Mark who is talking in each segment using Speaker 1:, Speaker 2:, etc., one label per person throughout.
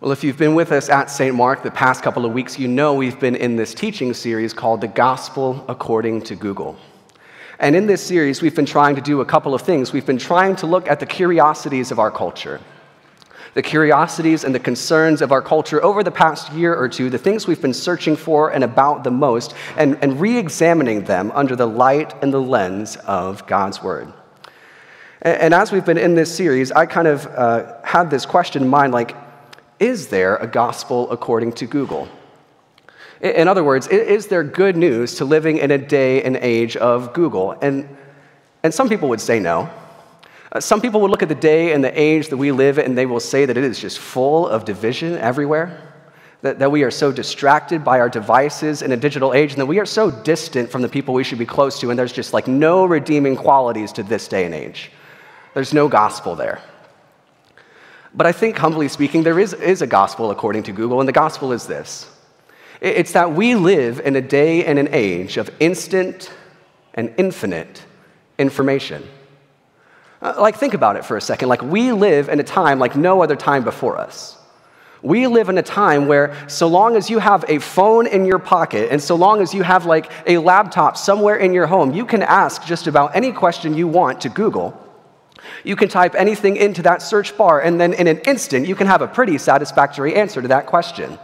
Speaker 1: Well, if you've been with us at St. Mark the past couple of weeks, you know we've been in this teaching series called The Gospel According to Google. And in this series, we've been trying to do a couple of things. We've been trying to look at the curiosities of our culture, the curiosities and the concerns of our culture over the past year or two, the things we've been searching for and about the most, and, and re examining them under the light and the lens of God's Word. And, and as we've been in this series, I kind of uh, had this question in mind like, is there a gospel according to Google? In other words, is there good news to living in a day and age of Google? And, and some people would say no. Uh, some people would look at the day and the age that we live in and they will say that it is just full of division everywhere, that, that we are so distracted by our devices in a digital age, and that we are so distant from the people we should be close to, and there's just like no redeeming qualities to this day and age. There's no gospel there. But I think, humbly speaking, there is, is a gospel according to Google, and the gospel is this it's that we live in a day and an age of instant and infinite information. Uh, like, think about it for a second. Like, we live in a time like no other time before us. We live in a time where, so long as you have a phone in your pocket and so long as you have like a laptop somewhere in your home, you can ask just about any question you want to Google you can type anything into that search bar, and then in an instant, you can have a pretty satisfactory answer to that question.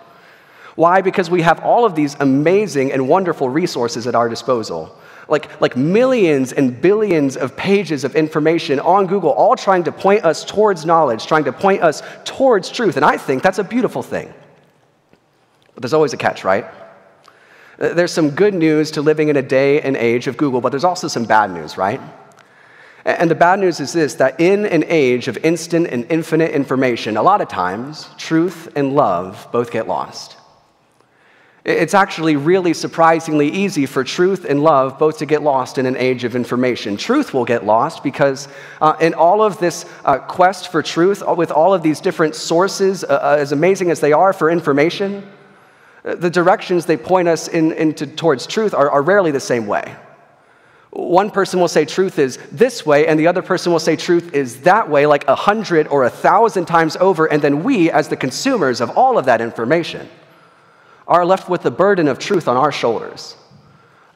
Speaker 1: Why? Because we have all of these amazing and wonderful resources at our disposal. Like, like millions and billions of pages of information on Google, all trying to point us towards knowledge, trying to point us towards truth. And I think that's a beautiful thing. But there's always a catch, right? There's some good news to living in a day and age of Google, but there's also some bad news, right? And the bad news is this that in an age of instant and infinite information, a lot of times, truth and love both get lost. It's actually really surprisingly easy for truth and love both to get lost in an age of information. Truth will get lost because, uh, in all of this uh, quest for truth, with all of these different sources, uh, uh as amazing as they are for information, uh, the directions they point us in, into, towards truth are, are rarely the same way. One person will say truth is this way, and the other person will say truth is that way, like a hundred or a thousand times over. And then we, as the consumers of all of that information, are left with the burden of truth on our shoulders,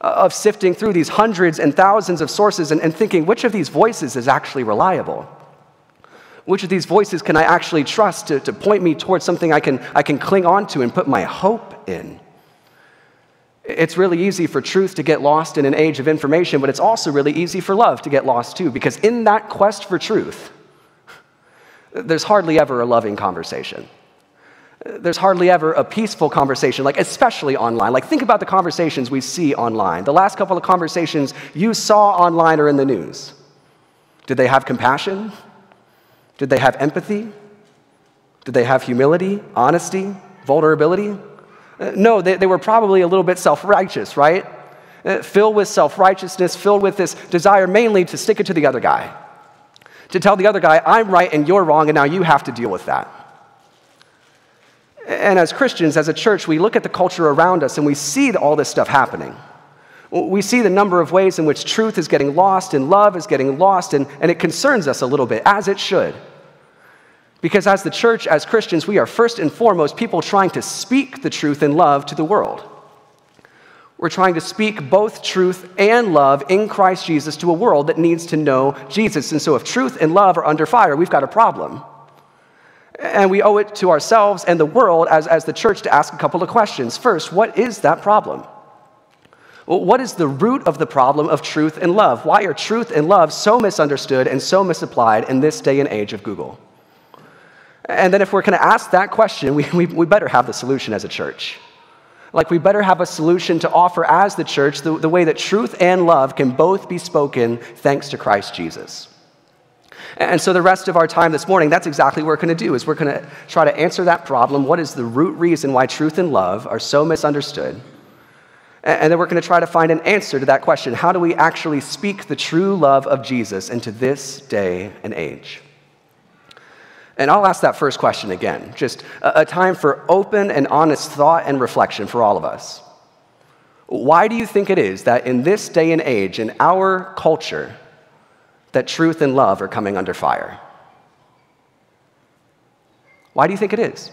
Speaker 1: uh, of sifting through these hundreds and thousands of sources and, and thinking which of these voices is actually reliable. Which of these voices can I actually trust to, to point me towards something I can, I can cling on to and put my hope in? It's really easy for truth to get lost in an age of information, but it's also really easy for love to get lost too, because in that quest for truth, there's hardly ever a loving conversation. There's hardly ever a peaceful conversation, like especially online. Like, think about the conversations we see online. The last couple of conversations you saw online or in the news. Did they have compassion? Did they have empathy? Did they have humility, honesty, vulnerability? No, they, they were probably a little bit self righteous, right? Uh, filled with self righteousness, filled with this desire mainly to stick it to the other guy. To tell the other guy, I'm right and you're wrong, and now you have to deal with that. And as Christians, as a church, we look at the culture around us and we see all this stuff happening. We see the number of ways in which truth is getting lost and love is getting lost, and, and it concerns us a little bit, as it should. Because as the church, as Christians, we are first and foremost people trying to speak the truth in love to the world. We're trying to speak both truth and love in Christ Jesus to a world that needs to know Jesus. And so, if truth and love are under fire, we've got a problem. And we owe it to ourselves and the world as, as the church to ask a couple of questions. First, what is that problem? What is the root of the problem of truth and love? Why are truth and love so misunderstood and so misapplied in this day and age of Google? And then, if we're going to ask that question, we, we, we, better have the solution as a church. Like, we better have a solution to offer as the church the, the way that truth and love can both be spoken thanks to Christ Jesus. And so, the rest of our time this morning, that's exactly what we're going to do, is we're going to try to answer that problem. What is the root reason why truth and love are so misunderstood? And then we're going to try to find an answer to that question. How do we actually speak the true love of Jesus into this day and age? And I'll ask that first question again, just a, time for open and honest thought and reflection for all of us. Why do you think it is that in this day and age, in our culture, that truth and love are coming under fire? Why do you think it is?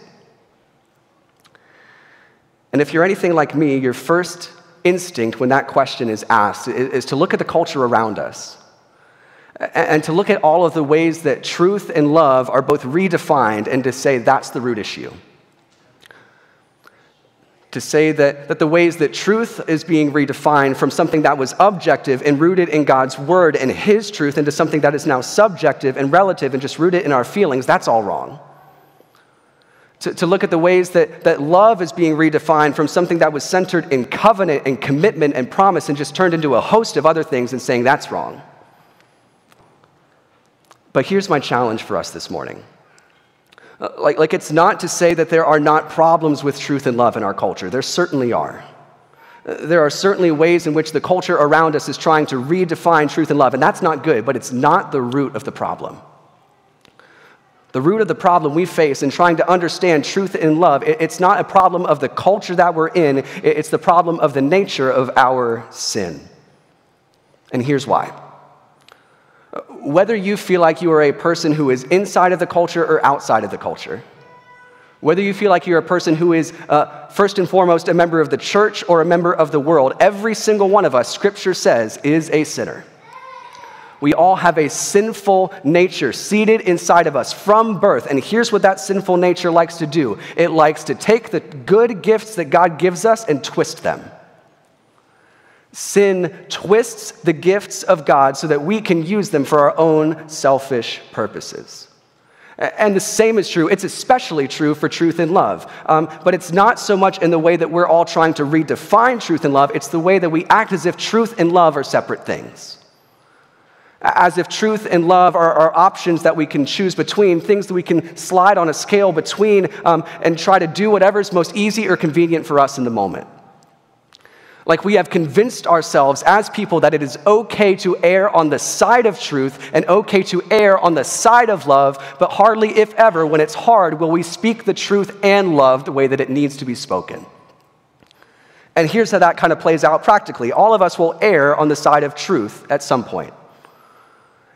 Speaker 1: And if you're anything like me, your first instinct when that question is asked is to look at the culture around us and to look at all of the ways that truth and love are both redefined and to say that's the root issue. To say that, that the ways that truth is being redefined from something that was objective and rooted in God's word and His truth into something that is now subjective and relative and just rooted in our feelings, that's all wrong to, to look at the ways that, that love is being redefined from something that was centered in covenant and commitment and promise and just turned into a host of other things and saying that's wrong. But here's my challenge for us this morning. Uh, like, like, it's not to say that there are not problems with truth and love in our culture. There certainly are. Uh, there are certainly ways in which the culture around us is trying to redefine truth and love, and that's not good, but it's not the root of the problem. The root of the problem we face in trying to understand truth and love, it's not a problem of the culture that we're in, it's the problem of the nature of our sin. And here's why. Whether you feel like you are a person who is inside of the culture or outside of the culture, whether you feel like you're a person who is, uh, first and foremost, a member of the church or a member of the world, every single one of us, Scripture says, is a sinner. We all have a sinful nature seated inside of us from birth. And here's what that sinful nature likes to do it likes to take the good gifts that God gives us and twist them. Sin twists the gifts of God so that we can use them for our own selfish purposes. And the same is true, it's especially true for truth and love. Um, but it's not so much in the way that we're all trying to redefine truth and love, it's the way that we act as if truth and love are separate things as if truth and love are, are, options that we can choose between, things that we can slide on a scale between um, and try to do whatever's most easy or convenient for us in the moment. Like we have convinced ourselves as people that it is okay to err on the side of truth and okay to err on the side of love, but hardly, if ever, when it's hard, will we speak the truth and love the way that it needs to be spoken. And here's how that kind of plays out practically all of us will err on the side of truth at some point.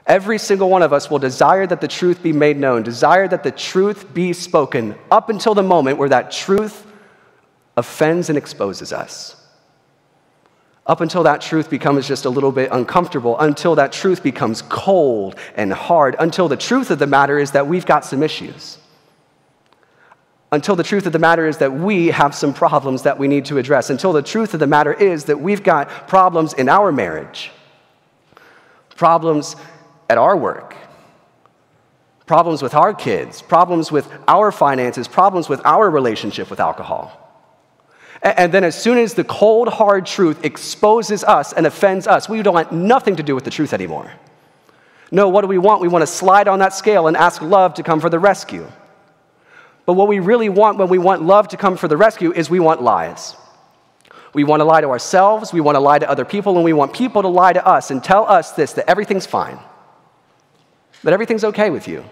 Speaker 1: Every single one of us will desire that the truth be made known, desire that the truth be spoken, up until the moment where that truth offends and exposes us. Up until that truth becomes just a little bit uncomfortable, until that truth becomes cold and hard, until the truth of the matter is that we've got some issues. Until the truth of the matter is that we have some problems that we need to address. Until the truth of the matter is that we've got problems in our marriage, problems at our work, problems with our kids, problems with our finances, problems with our relationship with alcohol. And then, as soon as the cold, hard truth exposes us and offends us, we don't want nothing to do with the truth anymore. No, what do we want? We want to slide on that scale and ask love to come for the rescue. But what we really want when we want love to come for the rescue is we want lies. We want to lie to ourselves, we want to lie to other people, and we want people to lie to us and tell us this that everything's fine that everything's okay with you,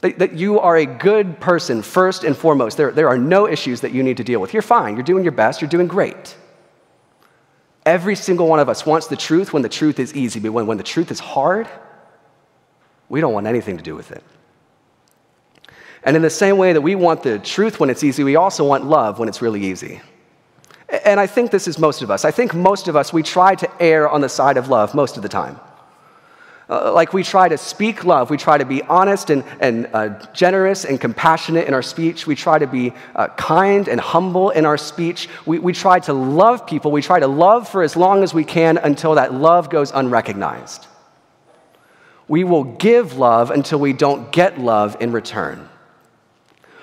Speaker 1: that, that you are a good person first and foremost. There, there are no issues that you need to deal with. You're fine, you're doing your best, you're doing great. Every single one of us wants the truth when the truth is easy, but when, when the truth is hard, we don't want anything to do with it. And in the same way that we want the truth when it's easy, we also want love when it's really easy. And I think this is most of us. I think most of us, we try to err on the side of love most of the time. Uh, like we try to speak love, we try to be honest and, and uh, generous and compassionate in our speech, we try to be uh, kind and humble in our speech, we, we try to love people, we try to love for as long as we can until that love goes unrecognized. We will give love until we don't get love in return.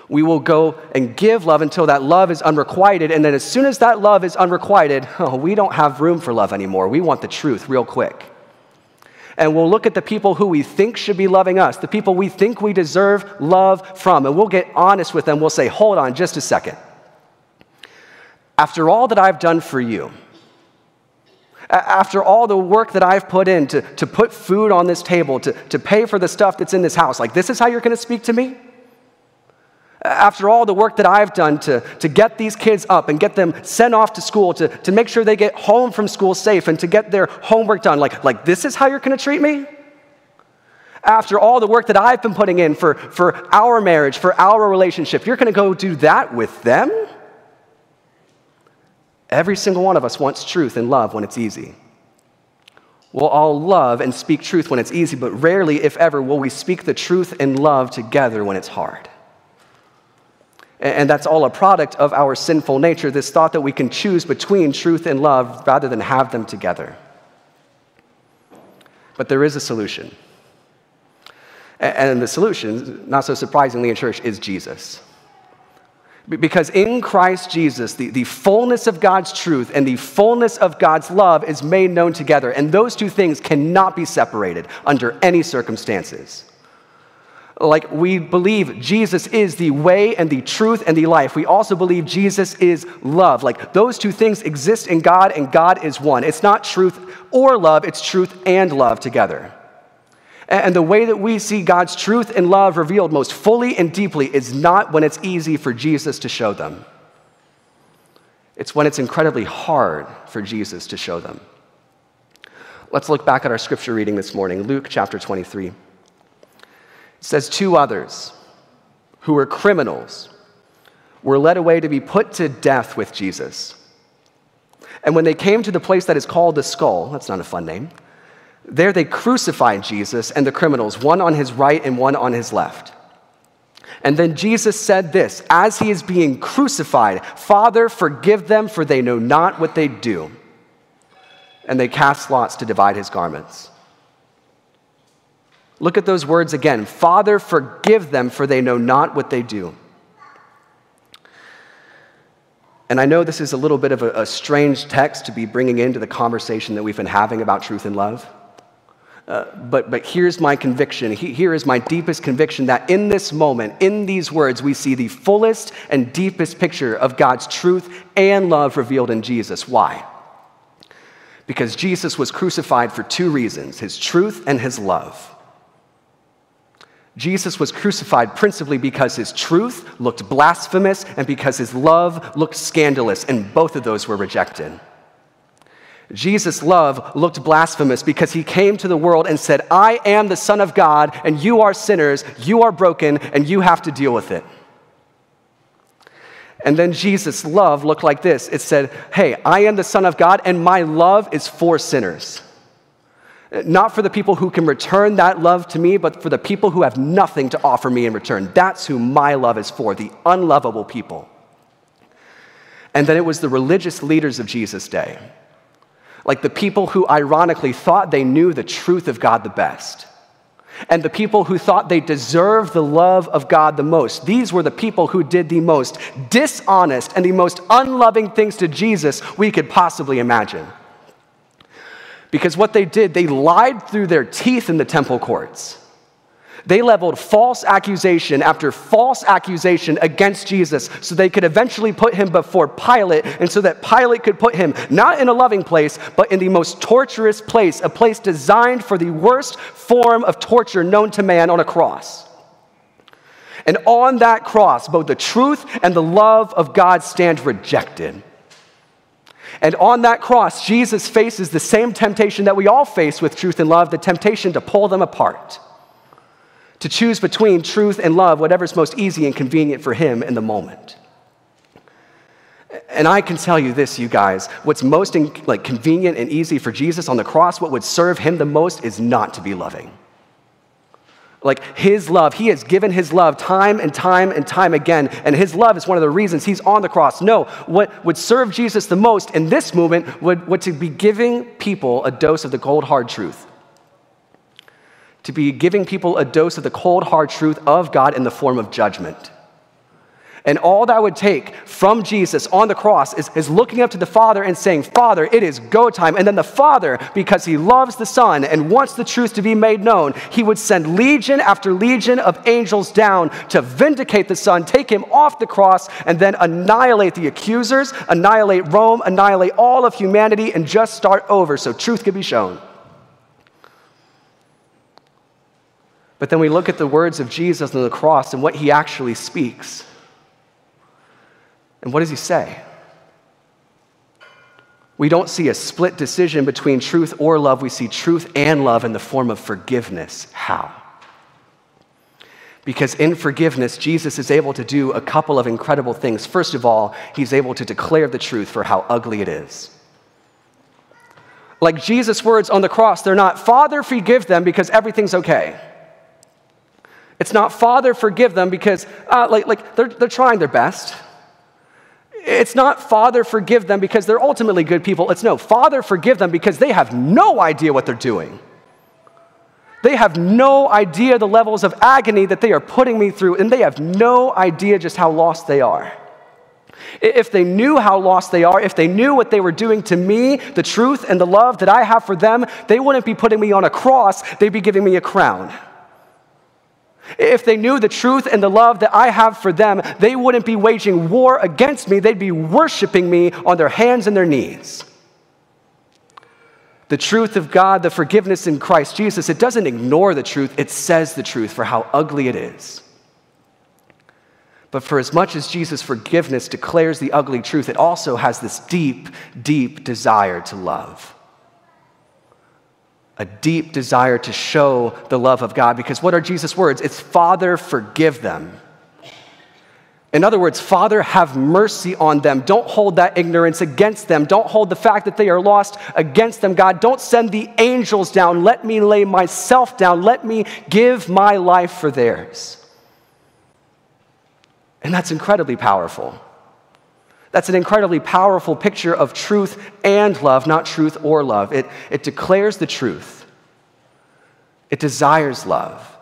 Speaker 1: We will go and give love until that love is unrequited, and then as soon as that love is unrequited, oh, we don't have room for love anymore. We want the truth real quick and we'll look at the people who we think should be loving us, the people we think we deserve love from, and we'll get honest with them. We'll say, hold on just a second. After all that I've done for you, after all the work that I've put in to, to put food on this table, to, to pay for the stuff that's in this house, like this is how you're going to speak to me? After all the work that I've done to, to get these kids up and get them sent off to school, to, to make sure they get home from school safe and to get their homework done, like, like this is how you're going to treat me? After all the work that I've been putting in for, for our marriage, for our relationship, you're going to go do that with them? Every single one of us wants truth and love when it's easy. We'll all love and speak truth when it's easy, but rarely, if ever, will we speak the truth and love together when it's hard. And that's all a product of our sinful nature, this thought that we can choose between truth and love rather than have them together. But there is a solution. And the solution, not so surprisingly in church, is Jesus. Because in Christ Jesus, the, the fullness of God's truth and the fullness of God's love is made known together. And those two things cannot be separated under any circumstances. Like we believe Jesus is the way and the truth and the life. We also believe Jesus is love. Like those two things exist in God and God is one. It's not truth or love, it's truth and love together. And the way that we see God's truth and love revealed most fully and deeply is not when it's easy for Jesus to show them. It's when it's incredibly hard for Jesus to show them. Let's look back at our scripture reading this morning, Luke chapter 23. Says, Two others who were criminals were led away to be put to death with Jesus. And when they came to the place that is called the skull, that's not a fun name, there they crucified Jesus and the criminals, one on his right and one on his left. And then Jesus said this as he is being crucified Father, forgive them, for they know not what they do. And they cast lots to divide his garments. Look at those words again Father, forgive them, for they know not what they do. And I know this is a little bit of a, a strange text to be bringing into the conversation that we've been having about truth and love. Uh, but, but here's my conviction. He, here is my deepest conviction that in this moment, in these words, we see the fullest and deepest picture of God's truth and love revealed in Jesus. Why? Because Jesus was crucified for two reasons his truth and his love. Jesus was crucified principally because his truth looked blasphemous and because his love looked scandalous, and both of those were rejected. Jesus' love looked blasphemous because he came to the world and said, I am the Son of God, and you are sinners, you are broken, and you have to deal with it. And then Jesus' love looked like this it said, Hey, I am the Son of God, and my love is for sinners. Not for the people who can return that love to me, but for the people who have nothing to offer me in return. That's who my love is for, the unlovable people. And then it was the religious leaders of Jesus' day like the people who ironically thought they knew the truth of God the best. And the people who thought they deserved the love of God the most. These were the people who did the most dishonest and the most unloving things to Jesus we could possibly imagine. Because what they did, they lied through their teeth in the temple courts. They leveled false accusation after false accusation against Jesus so they could eventually put him before Pilate and so that Pilate could put him not in a loving place, but in the most torturous place, a place designed for the worst form of torture known to man on a cross. And on that cross, both the truth and the love of God stand rejected. And on that cross, Jesus faces the same temptation that we all face with truth and love the temptation to pull them apart to choose between truth and love, whatever's most easy and convenient for him in the moment. And I can tell you this, you guys, what's most like convenient and easy for Jesus on the cross, what would serve him the most is not to be loving. Like his love, he has given his love time and time and time again, and his love is one of the reasons he's on the cross. No, what would serve Jesus the most in this movement would, would to be giving people a dose of the cold hard truth to be giving people a dose of the cold, hard truth of God in the form of judgment. And all that would take from Jesus on the cross is, is looking up to the Father and saying, Father, it is go time. And then the Father, because he loves the Son and wants the truth to be made known, he would send legion after legion of angels down to vindicate the Son, take him off the cross, and then annihilate the accusers, annihilate Rome, annihilate all of humanity, and just start over so truth could be shown. But then we look at the words of Jesus on the cross and what he actually speaks. And what does he say? We don't see a split decision between truth or love. We see truth and love in the form of forgiveness. How? Because in forgiveness, Jesus is able to do a couple of incredible things. First of all, he's able to declare the truth for how ugly it is. Like Jesus' words on the cross, they're not, Father, forgive them because everything's okay. It's not, Father, forgive them because, uh, like, like they're, they're trying their best. It's not, Father, forgive them because they're ultimately good people. It's no, Father, forgive them because they have no idea what they're doing. They have no idea the levels of agony that they are putting me through, and they have no idea just how lost they are. If they knew how lost they are, if they knew what they were doing to me, the truth and the love that I have for them, they wouldn't be putting me on a cross, they'd be giving me a crown. If they knew the truth and the love that I have for them, they wouldn't be waging war against me, they'd be worshiping me on their hands and their knees. The truth of God, the forgiveness in Christ Jesus, it doesn't ignore the truth, it says the truth for how ugly it is. But for as much as Jesus' forgiveness declares the ugly truth, it also has this deep, deep desire to love. A deep desire to show the love of God. Because what are Jesus' words? It's Father, forgive them. In other words, Father, have mercy on them. Don't hold that ignorance against them. Don't hold the fact that they are lost against them, God. Don't send the angels down. Let me lay myself down. Let me give my life for theirs. And that's incredibly powerful. That's an incredibly powerful picture of truth and love, not truth or love. It, it declares the truth, it desires love,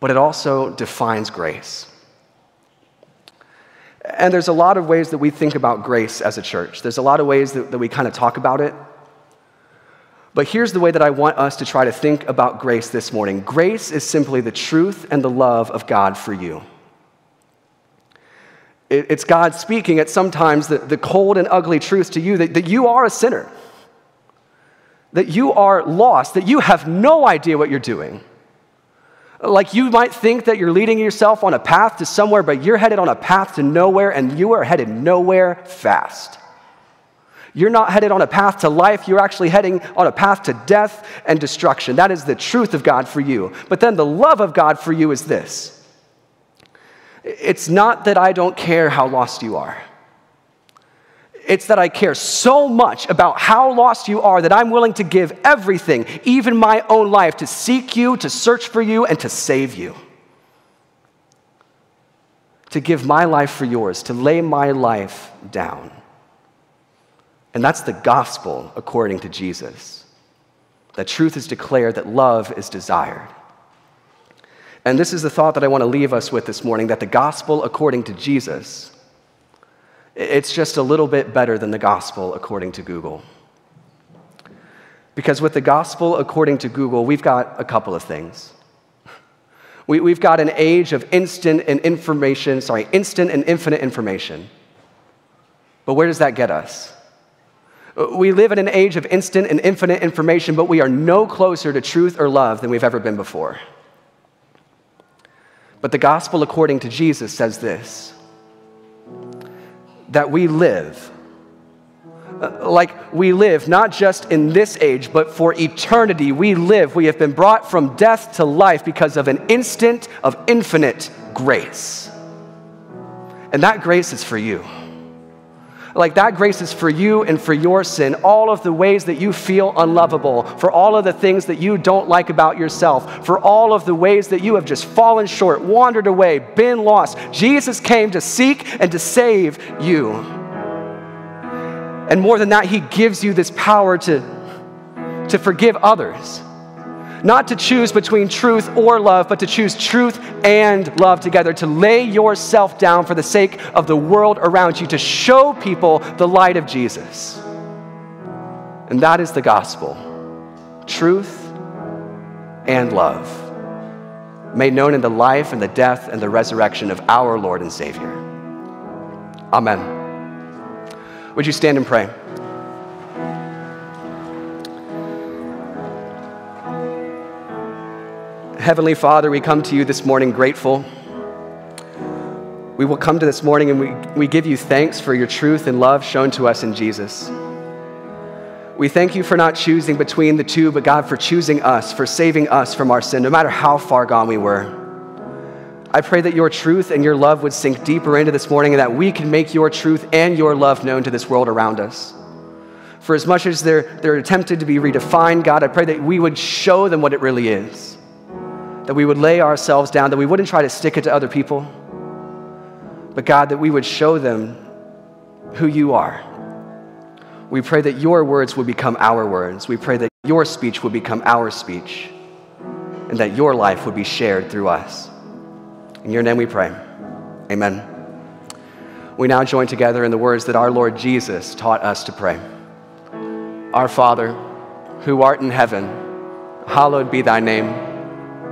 Speaker 1: but it also defines grace. And there's a lot of ways that we think about grace as a church. There's a lot of ways that, that we kind of talk about it. But here's the way that I want us to try to think about grace this morning grace is simply the truth and the love of God for you. It's God speaking at sometimes the, the cold and ugly truth to you that, that you are a sinner, that you are lost, that you have no idea what you're doing. Like you might think that you're leading yourself on a path to somewhere, but you're headed on a path to nowhere, and you are headed nowhere fast. You're not headed on a path to life, you're actually heading on a path to death and destruction. That is the truth of God for you. But then the love of God for you is this it's not that I don't care how lost you are. It's that I care so much about how lost you are that I'm willing to give everything, even my own life, to seek you, to search for you, and to save you. To give my life for yours, to lay my life down. And that's the gospel according to Jesus. That truth is declared, that love is desired. And this is the thought that I want to leave us with this morning that the gospel according to Jesus, it's just a little bit better than the gospel according to Google. Because with the gospel according to Google, we've got a couple of things. We, have got an age of instant and information, sorry, instant and infinite information. But where does that get us? We live in an age of instant and infinite information, but we are no closer to truth or love than we've ever been before. But the gospel according to Jesus says this that we live. Uh, like we live not just in this age, but for eternity. We live. We have been brought from death to life because of an instant of infinite grace. And that grace is for you. Like that grace is for you and for your sin, all of the ways that you feel unlovable, for all of the things that you don't like about yourself, for all of the ways that you have just fallen short, wandered away, been lost. Jesus came to seek and to save you. And more than that, He gives you this power to, to forgive others not to choose between truth or love, but to choose truth and love together, to lay yourself down for the sake of the world around you, to show people the light of Jesus. And that is the gospel truth and love, made known in the life and the death and the resurrection of our Lord and Savior. Amen. Would you stand and pray? Heavenly Father, we come to you this morning grateful. We will come to this morning and we, we give you thanks for your truth and love shown to us in Jesus. We thank you for not choosing between the two, but God, for choosing us, for saving us from our sin, no matter how far gone we were. I pray that your truth and your love would sink deeper into this morning and that we can make your truth and your love known to this world around us. For as much as they're, they're attempted to be redefined, God, I pray that we would show them what it really is. That we would lay ourselves down, that we wouldn't try to stick it to other people, but God, that we would show them who you are. We pray that your words would become our words. We pray that your speech would become our speech, and that your life would be shared through us. In your name we pray. Amen. We now join together in the words that our Lord Jesus taught us to pray Our Father, who art in heaven, hallowed be thy name.